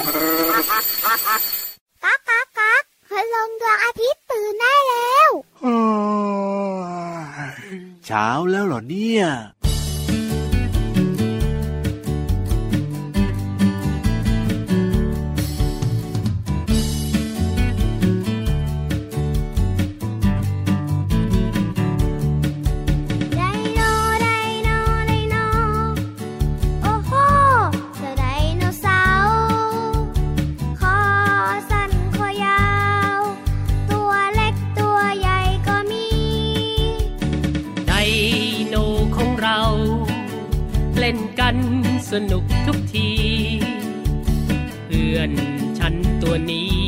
ก๊ากก๊ากก๊ากพลงดวงอาทิตย์ตื่นได้แล้วเช้าแล้วเหรอเนี่ย สนุกทุกที เพื่อนฉันตัวนี้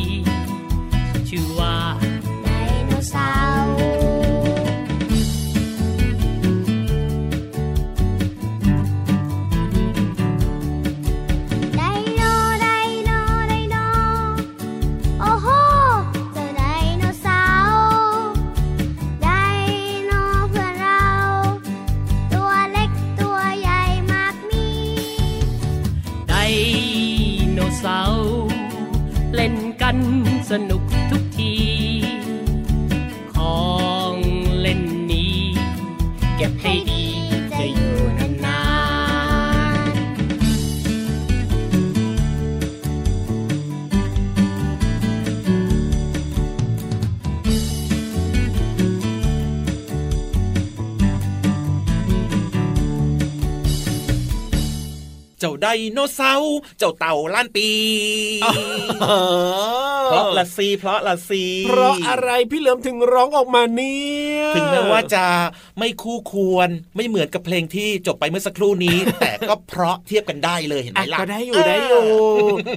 ดโนเสาร์เจ้าเต่าล้านปี เพราะละซีเพราะละซีเพราะอะไรพี่เหลิมถึงร้องออกมาเนี่ยถึงแม้ว่าจะไม่คู่ควรไม่เหมือนกับเพลงที่จบไปเมื่อสักครู่นี้ แต่ก็เพราะเทียบกันได้เลยเห็นไหมอะล่ะก็ได้อยู่ได้อยู่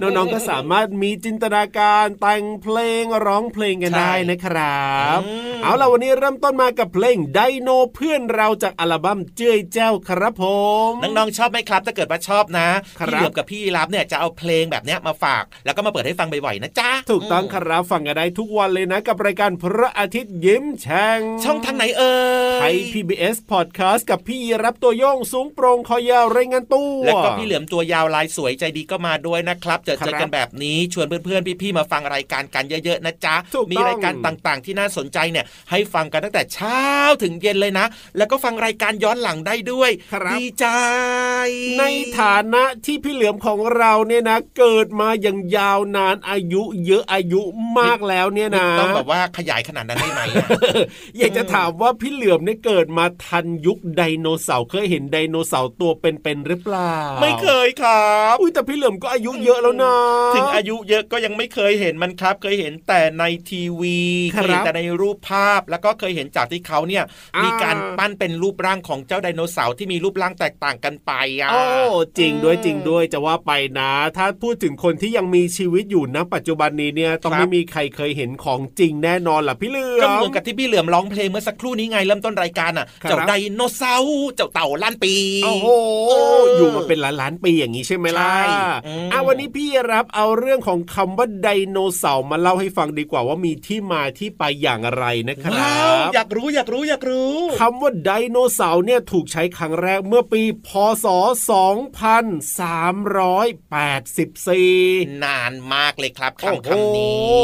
น้องๆก็สามารถมีจินตนาการแต่งเพลงร้องเพลงกันได้นะครับ เอาล่ะวันนี้เริ่มต้นมากับเพลงไดโนเพื่อนเราจากอัลบั้มเจ้ยแจ้วครับผมน้องๆชอบไหมครับถ้าเกิดว่าชอบนะครับพี่เหลือมกับพี่ยีรับเนี่ยจะเอาเพลงแบบเนี้ยมาฝาก แล้วก็มาเปิดให้ฟังบ่อยๆนะจ๊ะถูกต้องครับฟังกันได้ทุกวันเลยนะกับรายการพระอาทิตย์ยิ้มแฉ่งช่องทางไหนเอ่ยไทย PBS Podcast กับพี่รับตัวโยงสูงโปร่งคอยาวรายงานตัวแล้วก็พี่เหลือมตัวยาวลายสวยใจดีก็มาด้วยนะครับเจอครับเจอกันแบบนี้ชวนเพื่อนๆพี่ๆมาฟังรายการกันเยอะๆนะจ๊ะถูกต้องมีรายการต่างๆ ที่น่าสนใจเนี่ยให้ฟังกันตั้งแต่เช้าถึงเย็นเลยนะ แล้วก็ฟังรายการย้อนหลังได้ด้วยครับดีใจในฐานะที่พี่เหลือมของเราเนี่ยนะ เกิดมาอย่างยาวนานอายุเยอะอายุมากแล้วเนี่ยนะต้องแบบว่าขยายขนาดนั้นได้ไหมอะอยากจะถามว่าพี่เหลือมเนี่ยเกิดมาทันยุคไดโนเสาร์เคยเห็นไดโนเสาร์ตัวเป็นๆหรือเปล่า ไม่เคยครับอุ้ยแต่พี่เหลือมก็อายุเยอะแล้วนะถึงอายุเยอะก็ยังไม่เคยเห็นมันครับ เคยเห็นแต่ในทีวีครัเคบยเห็นแต่ในรูปภาพแล้วก็เคยเห็นจากที่เขาเนี่ยอ่ามีมีการปั้นเป็นรูปร่างของเจ้าไดโนเสาร์ที่มีรูปร่างแตกต่างกันไปอะโอ้จริงด้วยจริงด้วยจะว่าไปนะ ถ้าพูดถึงคนที่ยังมีชีวิตอยู่ณปัจจุบันนี้เนี่ยต้องครับไม่มีใครเคยเห็นของจริงแน่นอนล่ะพี่เหลือมก็เหมือนกับที่พี่เหลือมร้องเพลงเมื่อสักครู่นี้ไงเริ่มต้นรายการอะครับเจ้าไดโนเสาร์เจ้าเต่าล้านปีโอ้โหเออออยู่มาเป็นล้านล้านๆปีอย่างนี้ใช่ไหมล่ะใช่อืมอะวันนี้พี่รับเอาเรื่องของคำว่าไดโนเสาร์มาเล่าให้ฟังดีกว่าว่ามีที่มาที่ไปอย่างไรนะครัว้าวบอยากรู้อยากรู้อยากรู้คำว่าไดโนเสาร์เนี่ยถูกใช้ครั้งแรกเมื่อปี พศ 2384 นานมากเลยครับโอ้คำโหคำนี้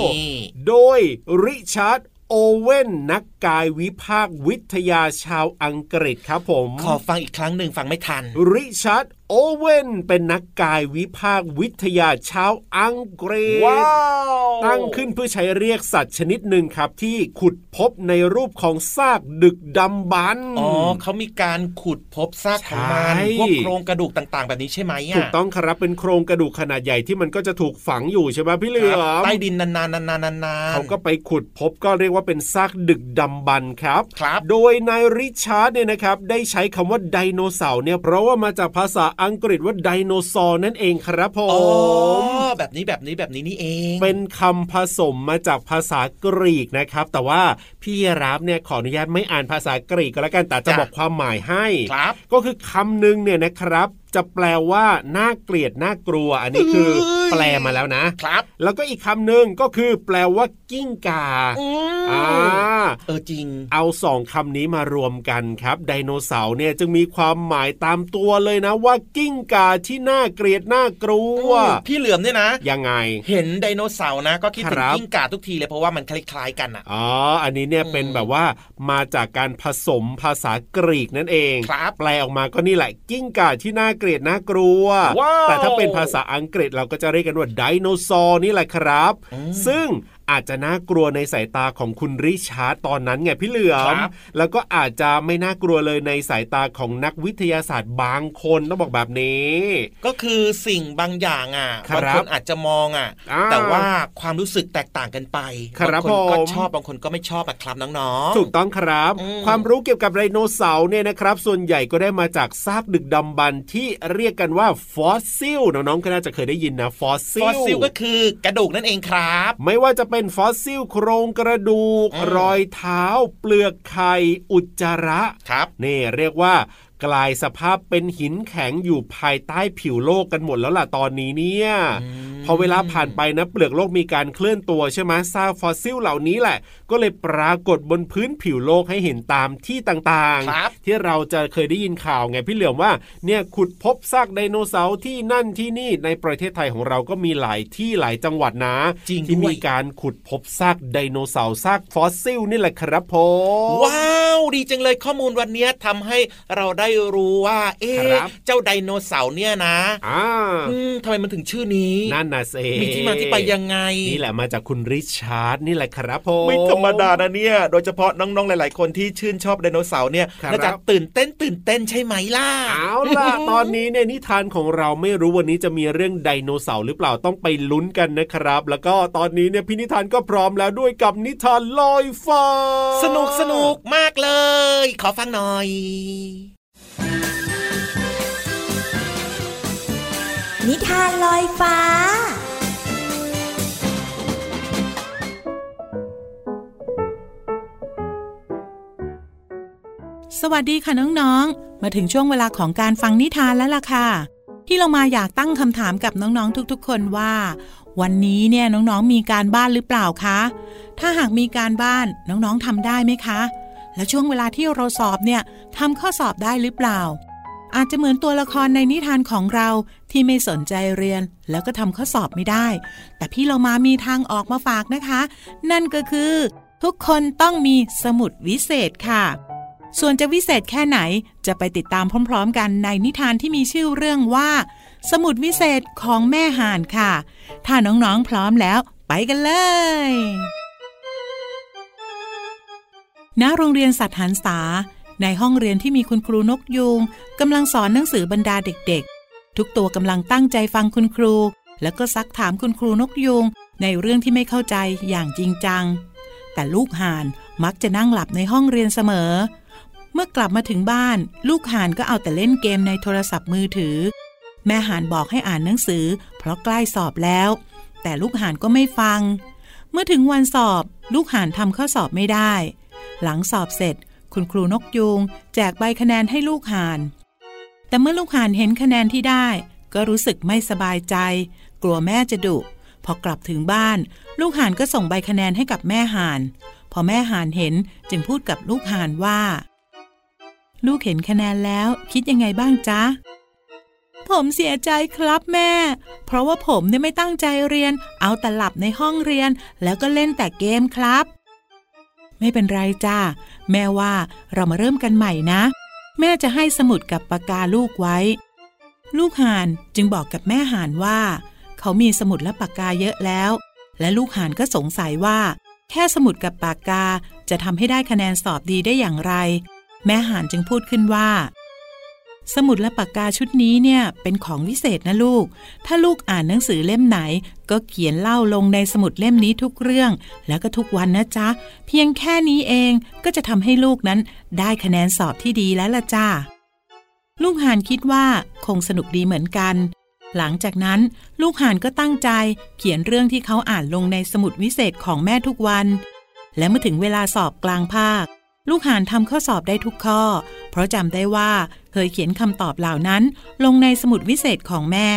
โดยริชาร์ดโอเว่นนักกายวิภาควิทยาชาวอังกฤษครับผม ขอฟังอีกครั้งหนึ่งฟังไม่ทัน ริชาร์ด โอเว่นเป็นนักกายวิภาควิทยาชาวอังกฤษว้าวตั้งขึ้นเพื่อใช้เรียกสัตว์ชนิดหนึ่งครับ ที่ขุดพบในรูปของซากดึกดำบรรพ์อ๋อเขามีการขุดพบซากของมันใช่พวกโครงกระดูกต่างๆ แบบนี้ใช่ไหมอะถูกต้องครับเป็นโครงกระดูกขนาดใหญ่ที่มันก็จะถูกฝังอยู่ใช่ไหมพี่เหลือมครับใต้ดินนานๆนานๆนานๆเขาก็ไปขุดพบก็เรียกว่าเป็นซากดึกดำบรรพ์ครับครับ โดยนายริชาร์ดเนี่ยนะครับได้ใช้คำว่าไดโนเสาร์เนี่ยเพราะว่ามาจากภาษาอังกฤษว่าไดโนเสาร์นั่นเองครับผมอ๋อมแบบนี้แบบนี้แบบนี้นี่เอง เป็นคำผสมมาจากภาษากรีกนะครับ แต่ว่าพี่รับเนี่ยขออนุญาตไม่อ่านภาษากรีกก็แล้วกันแต่จะบอกความหมายให้ครับก็คือคำหนึ่งเนี่ยนะครับ จะแปลว่าน่าเกลียดน่ากลัว อันนี้คือเอ้ยแปลมาแล้วนะครับ แล้วก็อีกคำหนึ่งก็คือ แปลว่ากิ้งกาอืมอ่าเออจริง เอาสองคำนี้มารวมกันครับ ไดโนเสาร์เนี่ยจึงมีความหมายตามตัวเลยนะ ว่ากิ้งกาที่น่าเกลียดน่ากลัวพี่เหลือมเนี่ยนะ ยังไง เห็นไดโนเสาร์นะ ก็คิดถึงครับกิ้งก่าทุกทีเลยเพราะว่ามันคล้ายๆกันอะอ๋ออันนี้เนี่ยอืมเป็นแบบว่ามาจากการผสมภาษากรีกนั่นเองครับแปลออกมาก็นี่แหละกิ้งก่าที่น่าเกลียดน่ากลัวว้าวแต่ถ้าเป็นภาษาอังกฤษเราก็จะเรียกกันว่าไดโนเสาร์นี่แหละครับอืมซึ่งอาจจะน่ากลัวในสายตาของคุณริชาร์ดตอนนั้นไงพี่เหลือมครับแล้วก็อาจจะไม่น่ากลัวเลยในสายตาของนักวิทยาศาสตร์บางคนต้องบอกแบบนี้ ก็คือสิ่งบางอย่างอะครับบางคนอาจจะมองอะอ่าแต่ว่าความรู้สึกแตกต่างกันไปครับบางคนก็ผมชอบบางคนก็ไม่ชอบอะครับน้องๆถูกต้องครับอืมความรู้เกี่ยวกับไดโนเสาร์เนี่ยนะครับ ส่วนใหญ่ก็ได้มาจากซากดึกดำบรรพ์ที่เรียกกันว่าฟอสซิลน้องๆก็น่าจะเคยได้ยินนะฟอสซิลฟอสซิลก็คือกระดูกนั่นเองครับ ไม่ว่าจะเป็นฟอสซิลโครงกระดูกอืมรอยเท้า เปลือกไข่ อุจจาระครับนี่เรียกว่า กลายสภาพเป็นหินแข็งอยู่ภายใต้ผิวโลกกันหมดแล้วล่ะตอนนี้เนี่ยอืมพอเวลาผ่านไปนะเปลือกโลกมีการเคลื่อนตัวใช่ไหมซากฟอสซิลเหล่านี้แหละ ก็เลยปรากฏบนพื้นผิวโลกให้เห็นตามที่ต่างๆครับที่เราจะเคยได้ยินข่าวไงพี่เหลือมว่าเนี่ยขุดพบซากไดโนเสาร์ที่นั่นที่นี่ในประเทศไทยของเราก็มีหลายที่หลายจังหวัดนะจริงที่ด้วยมีการขุดพบซากไดโนเสาร์ซากฟอสซิลนี่แหละครับผมมว้าว ดีจังเลยข้อมูลวันนี้ทำให้เราได้รู้ว่า เอ๊ะครับเจ้าไดโนเสาร์เนี่ยนะอ่าอืมทำไมมันถึงชื่อนี้นั่นน่ะเซมีที่มาที่ไปยังไง นี่แหละมาจากคุณริชาร์ดนี่แหละครับผมไม่ธรรมดานะเนี่ยโดยเฉพาะน้องๆหลาย ๆ คนที่ชื่นชอบไดโนเสาร์เนี่ยครับน่าจะตื่นเต้นตื่นเต้นใช่ไหมล่ะเอาล่ะตอนนี้เนี่ยนิทานของเราไม่รู้วันนี้จะมีเรื่องไดโนเสาร์หรือเปล่าต้องไปลุ้นกันนะครับ แล้วก็ตอนนี้เนี่ยพี่นิทานก็พร้อมแล้วด้วยกับนิทานลอยฟ้า สนุกสนุกมากเลย ขอฟังหน่อย นิทานลอยฟ้า สวัสดีค่ะน้องๆ มาถึงช่วงเวลาของการฟังนิทานแล้วล่ะค่ะ ที่เรามาอยากตั้งคำถามกับน้องๆทุกๆ คนว่า วันนี้เนี่ยน้องๆมีการบ้านหรือเปล่าคะ ถ้าหากมีการบ้านน้องๆทำได้ไหมคะ และช่วงเวลาที่เราสอบเนี่ยทำข้อสอบได้หรือเปล่า อาจจะเหมือนตัวละครในนิทานของเราที่ไม่สนใจเรียน แล้วก็ทำข้อสอบไม่ได้ แต่พี่เรามามีทางออกมาฝากนะคะ นั่นก็คือ ทุกคนต้องมีสมุดวิเศษค่ะ ส่วนจะวิเศษแค่ไหนจะไปติดตามพร้อม ๆ กันในนิทานที่มีชื่อเรื่องว่า สมุดวิเศษของแม่ห่านค่ะ ถ้าน้องๆพร้อมแล้ว ไปกันเลย ณโรงเรียนสัตว์หันษา ในห้องเรียนที่มีคุณครูนกยูงกำลังสอนหนังสือบรรดาเด็กๆ ทุกตัวกำลังตั้งใจฟังคุณครู แล้วก็ซักถามคุณครูนกยูงในเรื่องที่ไม่เข้าใจอย่างจริงจัง แต่ลูกห่านมักจะนั่งหลับในห้องเรียนเสมอ เมื่อกลับมาถึงบ้าน ลูกห่านก็เอาแต่เล่นเกมในโทรศัพท์มือถือ แม่ห่านบอกให้อ่านหนังสือ เพราะใกล้สอบแล้ว แต่ลูกห่านก็ไม่ฟัง เมื่อถึงวันสอบ ลูกห่านทำข้อสอบไม่ได้ หลังสอบเสร็จ คุณครูนกยูงแจกใบคะแนนให้ลูกห่าน แต่เมื่อลูกห่านเห็นคะแนนที่ได้ ก็รู้สึกไม่สบายใจ กลัวแม่จะดุ พอกลับถึงบ้าน ลูกห่านก็ส่งใบคะแนนให้กับแม่ห่าน พอแม่ห่านเห็นจึงพูดกับลูกห่านว่า ลูกเห็นคะแนนแล้วคิดยังไงบ้างจ๊ะผมเสียใจครับแม่ เพราะว่าผมเนี่ยไม่ตั้งใจเรียน เอาแต่หลับในห้องเรียน แล้วก็เล่นแต่เกมครับ ไม่เป็นไรจ้า แม่ว่าเรามาเริ่มกันใหม่นะ แม่จะให้สมุดกับปากกาลูกไว้ ลูกห่านจึงบอกกับแม่ห่านว่า เขามีสมุดและปากกาเยอะแล้ว และลูกห่านก็สงสัยว่า แค่สมุดกับปากกาจะทำให้ได้คะแนนสอบดีได้อย่างไร แม่ห่านจึงพูดขึ้นว่า สมุดและปากกาชุดนี้เนี่ยเป็นของวิเศษนะลูก ถ้าลูกอ่านหนังสือเล่มไหน ก็เขียนเล่าลงในสมุดเล่มนี้ทุกเรื่อง แล้วก็ทุกวันนะจ๊ะ เพียงแค่นี้เองก็จะทำให้ลูกนั้นได้คะแนนสอบที่ดีแล้วละจ้าลูกห่านคิดว่าคงสนุกดีเหมือนกัน หลังจากนั้นลูกห่านก็ตั้งใจเขียนเรื่องที่เขาอ่านลงในสมุดวิเศษของแม่ทุกวัน และเมื่อถึงเวลาสอบกลางภาค ลูกห่านทำข้อสอบได้ทุกข้อ เพราะจำได้ว่าเคยเขียนคำตอบเหล่านั้นลงในสมุดวิเศษของแม่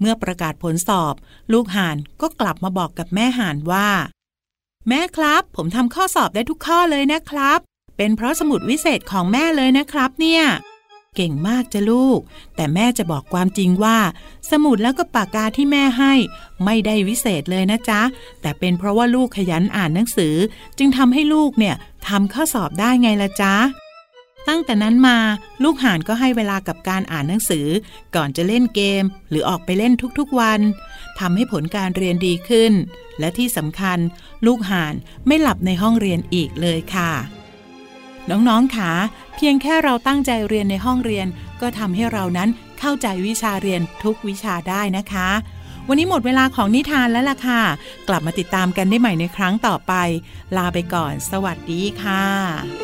เมื่อประกาศผลสอบ ลูกห่านก็กลับมาบอกกับแม่ห่านว่า แม่ครับ ผมทำข้อสอบได้ทุกข้อเลยนะครับ เป็นเพราะสมุดวิเศษของแม่เลยนะครับ เนี่ยเก่งมากจ้ะลูก แต่แม่จะบอกความจริงว่า สมุดแล้วก็ปากกาที่แม่ให้ ไม่ได้วิเศษเลยนะจ๊ะ แต่เป็นเพราะว่าลูกขยันอ่านหนังสือ จึงทำให้ลูกเนี่ยทำข้อสอบได้ไงละจ๊ะ ตั้งแต่นั้นมาลูกห่านก็ให้เวลากับการอ่านหนังสือ ก่อนจะเล่นเกม หรือออกไปเล่นทุกๆวันทำให้ผลการเรียนดีขึ้น และที่สำคัญ ลูกห่านไม่หลับในห้องเรียนอีกเลยค่ะ น้องๆค่ะเพียงแค่เราตั้งใจเรียนในห้องเรียน ก็ทำให้เรานั้นเข้าใจวิชาเรียนทุกวิชาได้นะคะวันนี้หมดเวลาของนิทานแล้วล่ะค่ะ กลับมาติดตามกันได้ใหม่ในครั้งต่อไป ลาไปก่อน สวัสดีค่ะ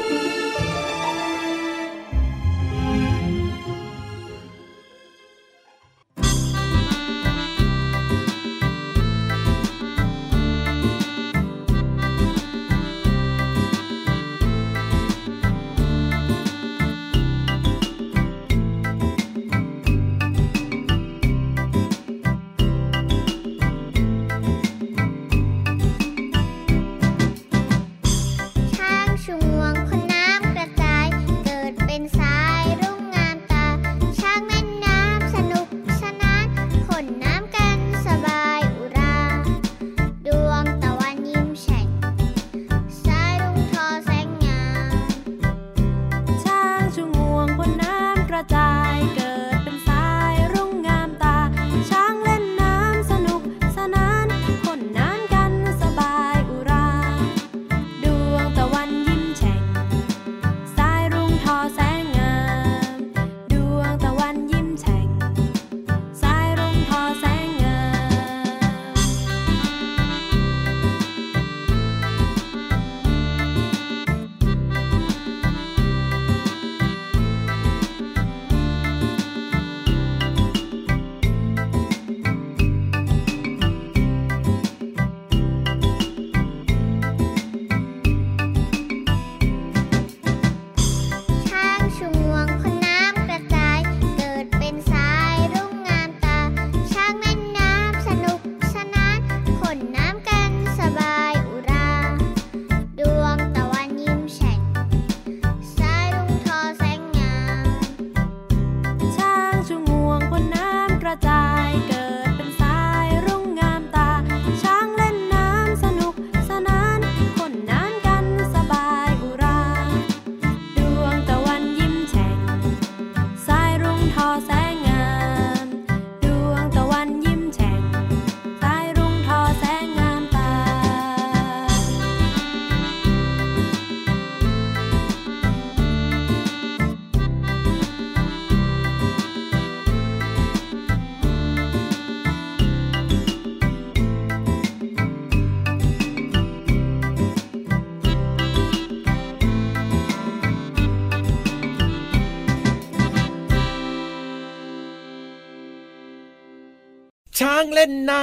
ช้างเล่นน้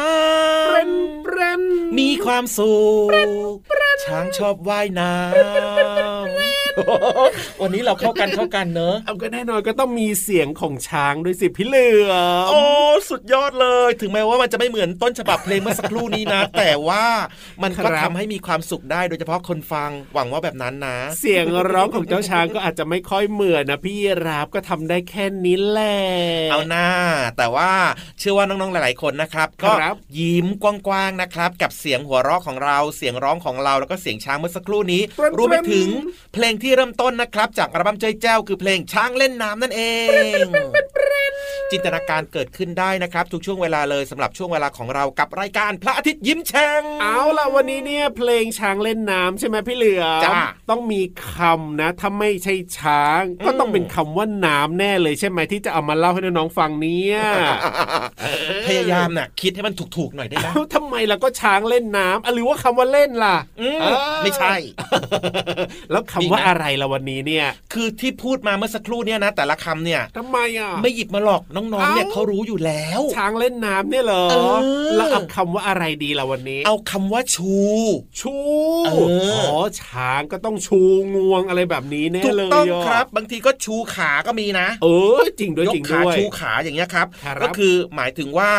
เปรนำเปรนมีความสุขช้างชอบว่ายน้ำ วันนี้เราเข้ากันเข้ากันเนอะเอาก็แน่นอนก็ต้องมีเสียงของช้างด้วยสิพี่เหลือมโอ้สุดยอดเลย ถึงแม้ว่ามันจะไม่เหมือนต้นฉบับเพลงเมื่อสักครู่นี้นะ แต่ว่ามันก็ทำให้มีความสุขได้โดยเฉพาะคนฟังหวังว่าแบบนั้นนะ เสียงร้องของเจ้าช้างก็อาจจะไม่ค่อยเหมือนนะพี่รับก็ทำได้แค่นี้แหละเอาหน้า แต่ว่าเชื่อว่าน้องๆหลาย ๆ คนนะครับก็ครับยิ้มกว้างๆนะครับ กับเสียงหัวเราะของเราเสียงร้องของเราแล้วก็เสียงช้างเมื่อสักครู่นี้เปรนรวมไปเปรนถึงเพลงที่เริ่มต้นนะครับจากอัลบั้มเจ้ยแจ้วคือเพลงช้างเล่นน้ำนั่นเอง จินตนาการเกิดขึ้นได้นะครับ ทุกช่วงเวลาเลยสำหรับช่วงเวลาของเรากับรายการพระอาทิตย์ยิ้มแฉ่งเอาล่ะวันนี้เนี่ยเพลงช้างเล่นน้ำใช่ไหมพี่เหลือมจ้าต้องมีคำนะถ้าไม่ใช่ช้าง ก็ต้องเป็นคำว่าน้ำแน่เลยใช่ไหมที่จะเอามาเล่าให้น้องๆฟังเนี่ยพยายามน่ะคิดให้มันถูกๆหน่อยได้ไหมเอ้าทำไมล่ะก็ช้างเล่นน้ำอะหรือว่าคำว่าเล่นล่ะอืมเอ้ยไม่ใช่ แล้วคำว่าอะไรล่ะวันนี้เนี่ยอะคือที่พูดมาเมื่อสักครู่เนี่ยนะ แต่ละคำเนี่ยทำไมอะไม่หยิบมาหรอกน้องๆเนี่ยเอ้าเขารู้อยู่แล้ว ช้างเล่นน้ำเนี่ยเหรอเออแล้วเอาคำว่าอะไรดีล่ะวันนี้ เอาคำว่าชู ชูเอออ๋อช้างก็ต้องชูงวงอะไรแบบนี้แน่ถูกเลยต้องะครับ บางทีก็ชูขาก็มีนะ เออจริงด้วยยจกริงขาด้วยชูขาอย่างเงี้ยครับครับก็คือหมายถึงว่า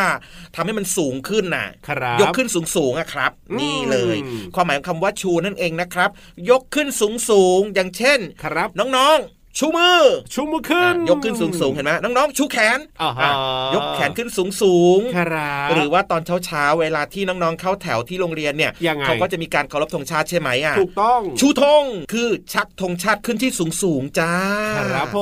ทำให้มันสูงขึ้นน่ะครับยกขึ้นสูงสูงๆอะครับอืมนี่เลย ความหมายของคำว่าชูนั่นเองนะครับ ยกขึ้นสูงสูงๆอย่างเช่นครับน้องๆ ชูมือ ชูมือขึ้นอะยกขึ้นสูงสูงๆ เห็นไหมน้องๆ ชูแขนอ่าฮะอะยกแขนขึ้นสูงสูงๆครับหรือว่าตอนเช้าๆ เวลาที่น้องๆ เข้าแถวที่โรงเรียนเนี่ยยังไงเขาก็จะมีการเคารพธงชาติใช่ไหมอะ ถูกต้อง ชูธงคือชักธงชาติขึ้นที่สูงๆ จ้า ครับผ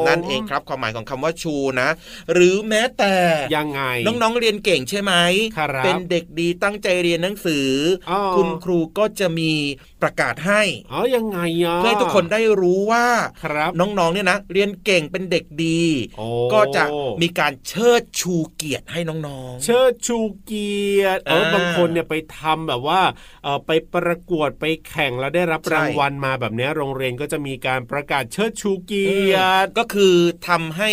มนั่นเองครับความหมายของคำว่าชูนะ หรือแม้แต่ยังไง น้องๆ เรียนเก่งใช่ไหมครับเป็นเด็กดีตั้งใจเรียนหนังสือออคุณครูก็จะมีประกาศให้อ๋อยังไงอะเพื่อให้ทุกคนได้รู้ว่าครับน้องๆเนี่ยนะเรียนเก่งเป็นเด็กดีโอ้ก็จะมีการเชิดชูเกียรติให้น้องๆ เชิดชูเกียรติเอออ่าบางคนเนี่ยไปทำแบบว่าเออไปประกวดไปแข่งแล้วได้รับใช่รางวัลมาแบบเนี้ยโรงเรียนก็จะมีการประกาศเชิดชูเกียรติก็คือทำให้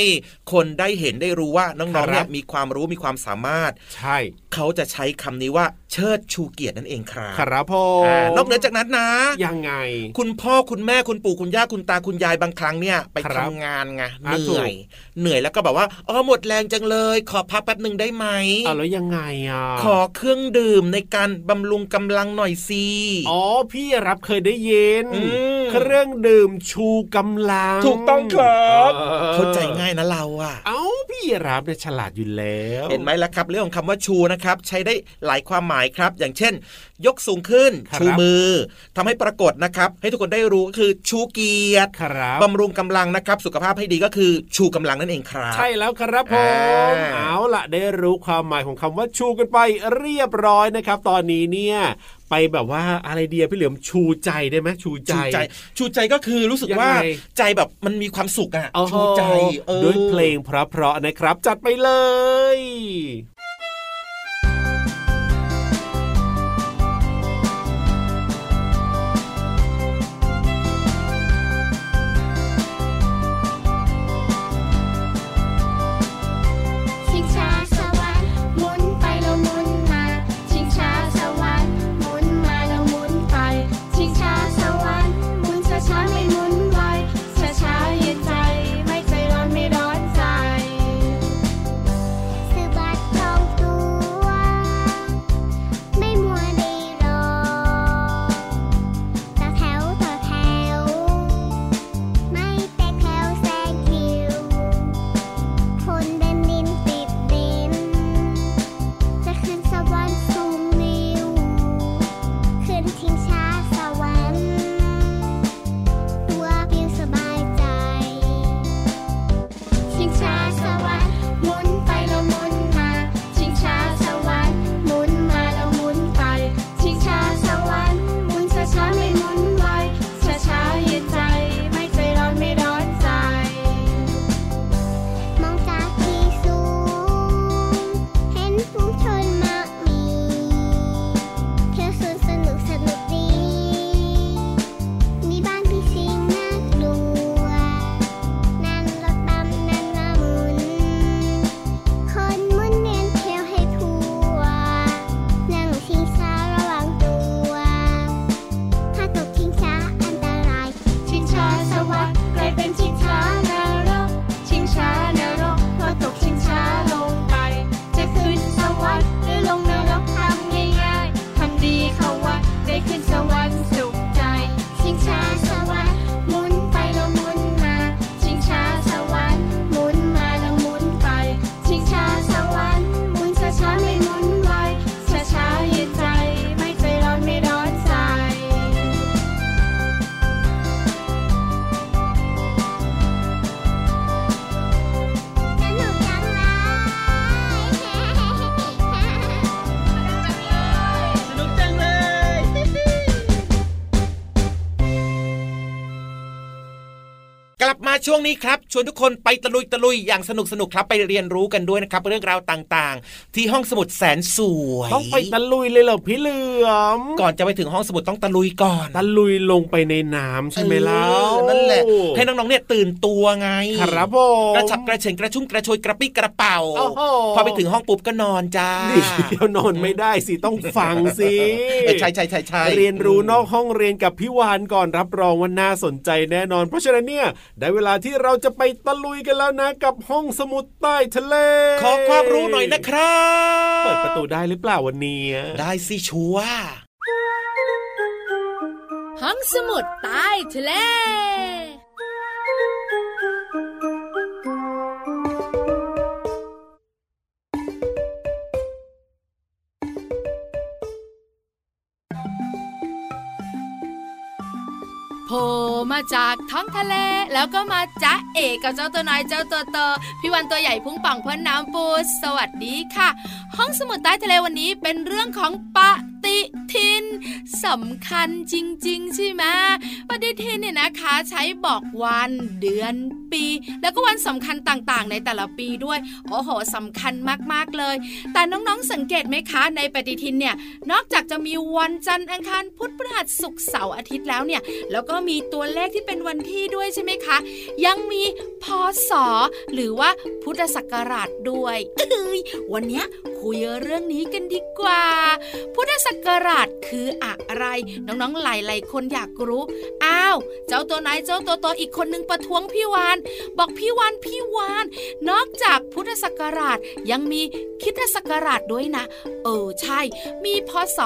คนได้เห็นได้รู้ว่าน้องๆเนี่ครัยบมีความรู้มีความสามารถใช่ เขาจะใช้คำนี้ว่าเชิดชูเกียรตินั่นเองครับครับพ่ออ่านอกเหนือจากนั้นนะ ยังไง คุณพ่อคุณแม่คุณปู่คุณย่าคุณตาคุณยายบางครั้งเนี่ย ไปครับทำงานไงเหอ่านื่อย เหนื่อยแล้วก็แบบว่าเออหมดแรงจังเลย ขอพักแป๊บหนึ่งได้ไหมอ่าแล้วยังไงอะขอเครื่องดื่มในการบำรุงกำลังหน่อยสิอ๋อพี่รับเคยได้ยินอืมเครื่องดื่มชูกำลัง ถูกต้องครับออเข้าใจง่ายนะเราอะเอ้าพี่รับเนี่ยฉลาดอยู่แล้ว เห็นไหมล่ะครับ เรื่องของคำว่าชูนะครับใช้ได้หลายความหมายครับ อย่างเช่น ยกสูงขึ้นครับชูมือทำให้ปรากฏนะครับ ให้ทุกคนได้รู้ก็คือชูเกียรติครับบำรุงกำลังนะครับ สุขภาพให้ดีก็คือชูกำลังนั่นเองครับ ใช่แล้วครับผมอ่าเอาล่ะได้รู้ความหมายของคำว่าชูกันไปเรียบร้อยนะครับ ตอนนี้เนี่ยไปแบบว่าอะไรเดียพี่เหลือมชูใจได้ไหมชูใจ ชูใจชูใจก็คือรู้สึกยังไงว่าใจแบบมันมีความสุขอะโอ้โหชูใจออด้วยเพลงเพราะๆนะครับ จัดไปเลย ช่วงนี้ครับชวนทุกคนไปตะลุยตะลุยอย่างสนุกสนุกครับไปเรียนรู้กันด้วยนะครับเรื่องราวต่างๆ ที่ห้องสมุดแสนสวยต้องไปตะลุยเลยเหรอพี่เหลือมก่อนจะไปถึงห้องสมุดต้องตะลุยก่อนตะลุยลงไปในน้ำใช่ไหมเล่าเออนั่นแหละให้น้องๆเนี่ยตื่นตัวไงครับผมกระฉับกระเฉงกระชุ่มกระชวยกระปี้กระเป๋าโอ้โหพอไปถึงห้องปุ๊บก็นอนจ้าเดี๋ยวนอนไม่ได้สิต้องฟังสิเออใช่ใช่ใช่ใช่เรียนรู้นอกห้องเรียนกับพี่วานก่อนรับรองว่าน่าสนใจแน่นอน เพราะฉะนั้นเนี่ยได้เวลาที่เราจะไปตะลุยกันแล้วนะ กับห้องสมุดใต้ทะเล ขอความรู้หน่อยนะครับ เปิดประตูได้หรือเปล่าวันนี้ ได้สิชัวร์ห้องสมุดใต้ทะเล ผล่มาจากท้องทะเล แล้วก็มาจ๊ะเอกกับเจ้าตัวน้อยเจ้าตัวโตพี่วันตัวใหญ่พุ่งป่องพ้นน้ำปูสวัสดีค่ะ ห้องสมุดใต้ทะเลวันนี้เป็นเรื่องของป ฏิทินสำคัญจริง ๆ ใช่ไหมปฏิทินเนี่ยนะคะใช้บอกวันเดือนปี แล้วก็วันสำคัญต่างๆ ในแต่ละปีด้วย โอ้โหสำคัญมากๆเลย แต่น้องๆสังเกตไหมคะ ในปฏิทินเนี่ยนอกจากจะมีวันจันทร์อังคารพุธพฤหัสศุกร์เสาร์อาทิตย์แล้วเนี่ยแล้วก็มีตัวเลขที่เป็นวันที่ด้วยใช่ไหมคะ ยังมีพศหรือว่าพุทธศักราชด้วยเอ้ยวันเนี้ยคุยเรื่องนี้กันดีกว่า พุทธศักกราชคืออะไร น้องๆหลายๆคนอยากรู้ อ้าว เจ้าตัวไหนเจ้าตัวโตอีกคนนึงประท้วงพี่วาน บอกพี่วานพี่วาน นอกจากพุทธศักราชยังมีคิดศักราชด้วยนะ เออใช่ มีพศ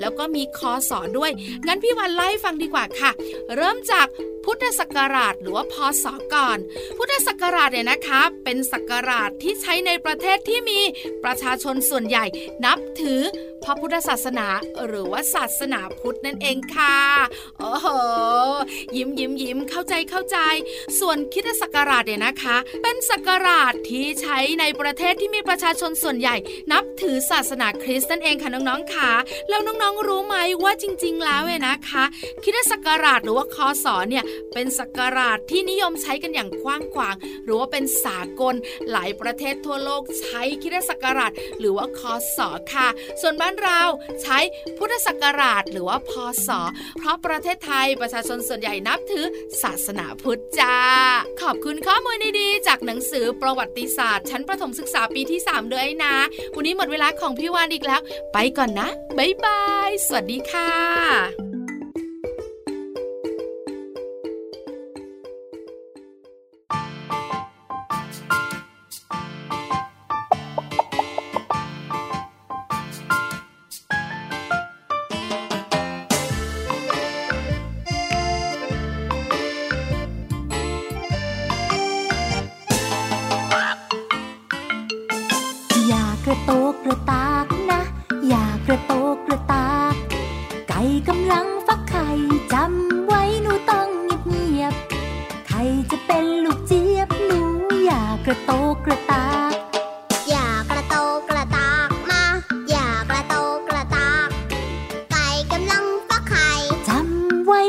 แล้วก็มีคศด้วย งั้นพี่วันไล่ฟังดีกว่าค่ะ เริ่มจากพุทธศักราชหรือว่าพศก่อน พุทธศักราชเนี่ยนะคะ เป็นศักราชที่ใช้ในประเทศที่มีประชาชนส่วนใหญ่นับถือพระพุทธศาสนาหรือว่าศาสนาพุทธนั่นเองค่ะโอ้โหยิ้มยิ้มยิ้มเข้าใจเข้าใจ ส่วนคิดศักราชเนี่ยนะคะ เป็นศักราชที่ใช้ในประเทศที่มีประชาชนส่วนใหญ่ นับถือศาสนาคริสต์นั่นเองค่ะน้องๆค่ะแล้วน้องๆรู้ไหมว่าจริง ๆ แล้วเนี่ยนะคะ คิดศักราชหรือว่าคศเนี่ยเป็นศักราชที่นิยมใช้กันอย่างกว้างขวาง หรือว่าเป็นสากลหลายประเทศทั่วโลกใช้คิดศักราชหรือว่าคศค่ะ ส่วนบ้านเราใช้พุทธศักราชหรือว่าพศ เพราะประเทศไทยประชาชนส่วนใหญ่นับถือศาสนาพุทธจ้า ขอบคุณข้อมูลดีๆ จากหนังสือประวัติศาสตร์ ชั้นประถมศึกษาปีที่ 3 ด้วยนะ วันนี้หมดเวลาของพี่วานอีกแล้ว ไปก่อนนะ บ๊ายบาย สวัสดีค่ะ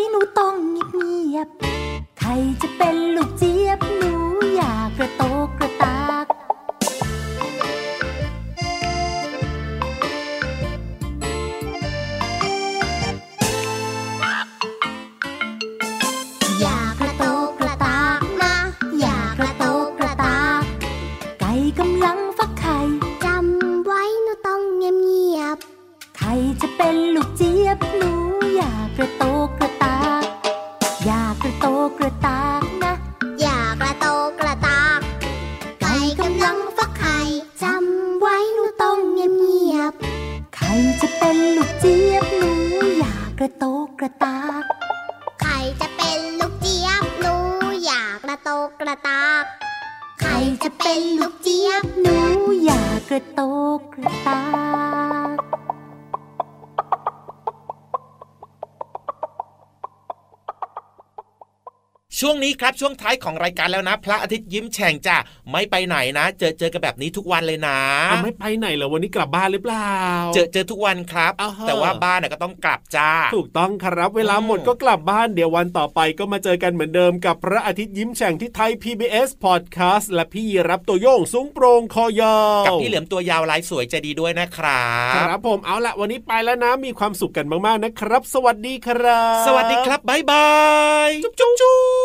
หนูต้องเงียบๆใครจะเป็น กกระตา ช่วงนี้ครับช่วงท้ายของรายการแล้วนะ พระอาทิตย์ยิ้มแฉ่งจ้ะไม่ไปไหนนะ เจอเจอกันแบบนี้ทุกวันเลยนะอะไม่ไปไหนเหรอวันนี้กลับบ้านหรือเปล่า เจอเจอทุกวันครับอ่าฮะแต่ว่าบ้านน่ะก็ต้องกลับจ้า ถูกต้องครับ เวลาอืมหมดก็กลับบ้านเดี๋ยววันต่อไปก็มาเจอกันเหมือนเดิมกับพระอาทิตย์ยิ้มแฉ่งที่ไทย PBS Podcast และพี่รับตัวโยงสูงโปรงคอยาวกับพี่เหลือมตัวยาวลายสวยใจดีด้วยนะครับครับผมเอาละวันนี้ไปแล้วนะมีความสุขกันมากๆนะครับ สวัสดีครับ สวัสดีครับบ๊ายบายจุ๊บจุ๊บ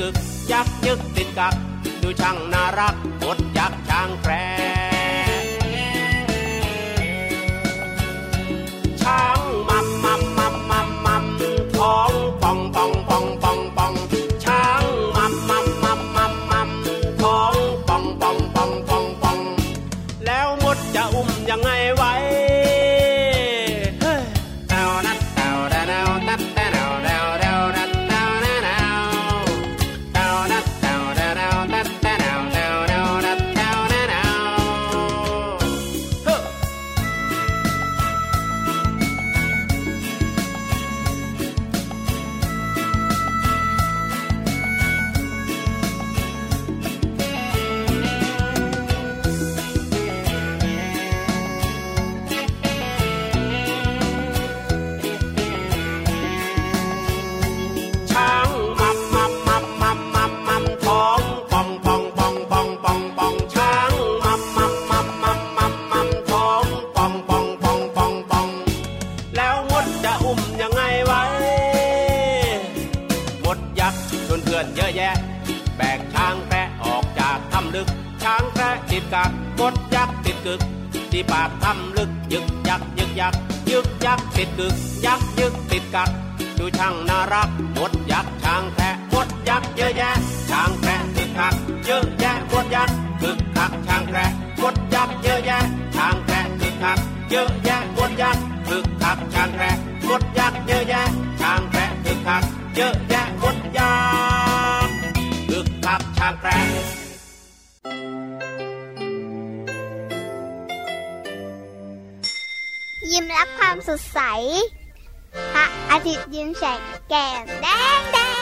กึกยักยึกติดกักดูช่างน แยะ แบกช้างแพะออกจากถ้ำลึก ช้างแพะติดกักมดยักษ์ติดกึก ที่ปากถ้ำลึกยึกยักยึกยักยึกยักติดกึก ยักยึกติดกักดูช่างน่ารักมดยักษ์ช้างแพะมดยักษ์เยอะแยะ ช้างแพะคึกคักเยอะแยะมดยักษ์คึกคักช้างแพะมดยักษ์เยอะแยะช้างแพะคึกคักเยอะแยะมดยักษ์คึกคักช้างแพะมดยักษ์เยอะแยะช้างแพะคึกคักเยอะแยะมดยักษ์ กับชางแพะยิ้มรับความสดใส พระอาทิตย์ยิ้มแฉกแก้มแดงแดง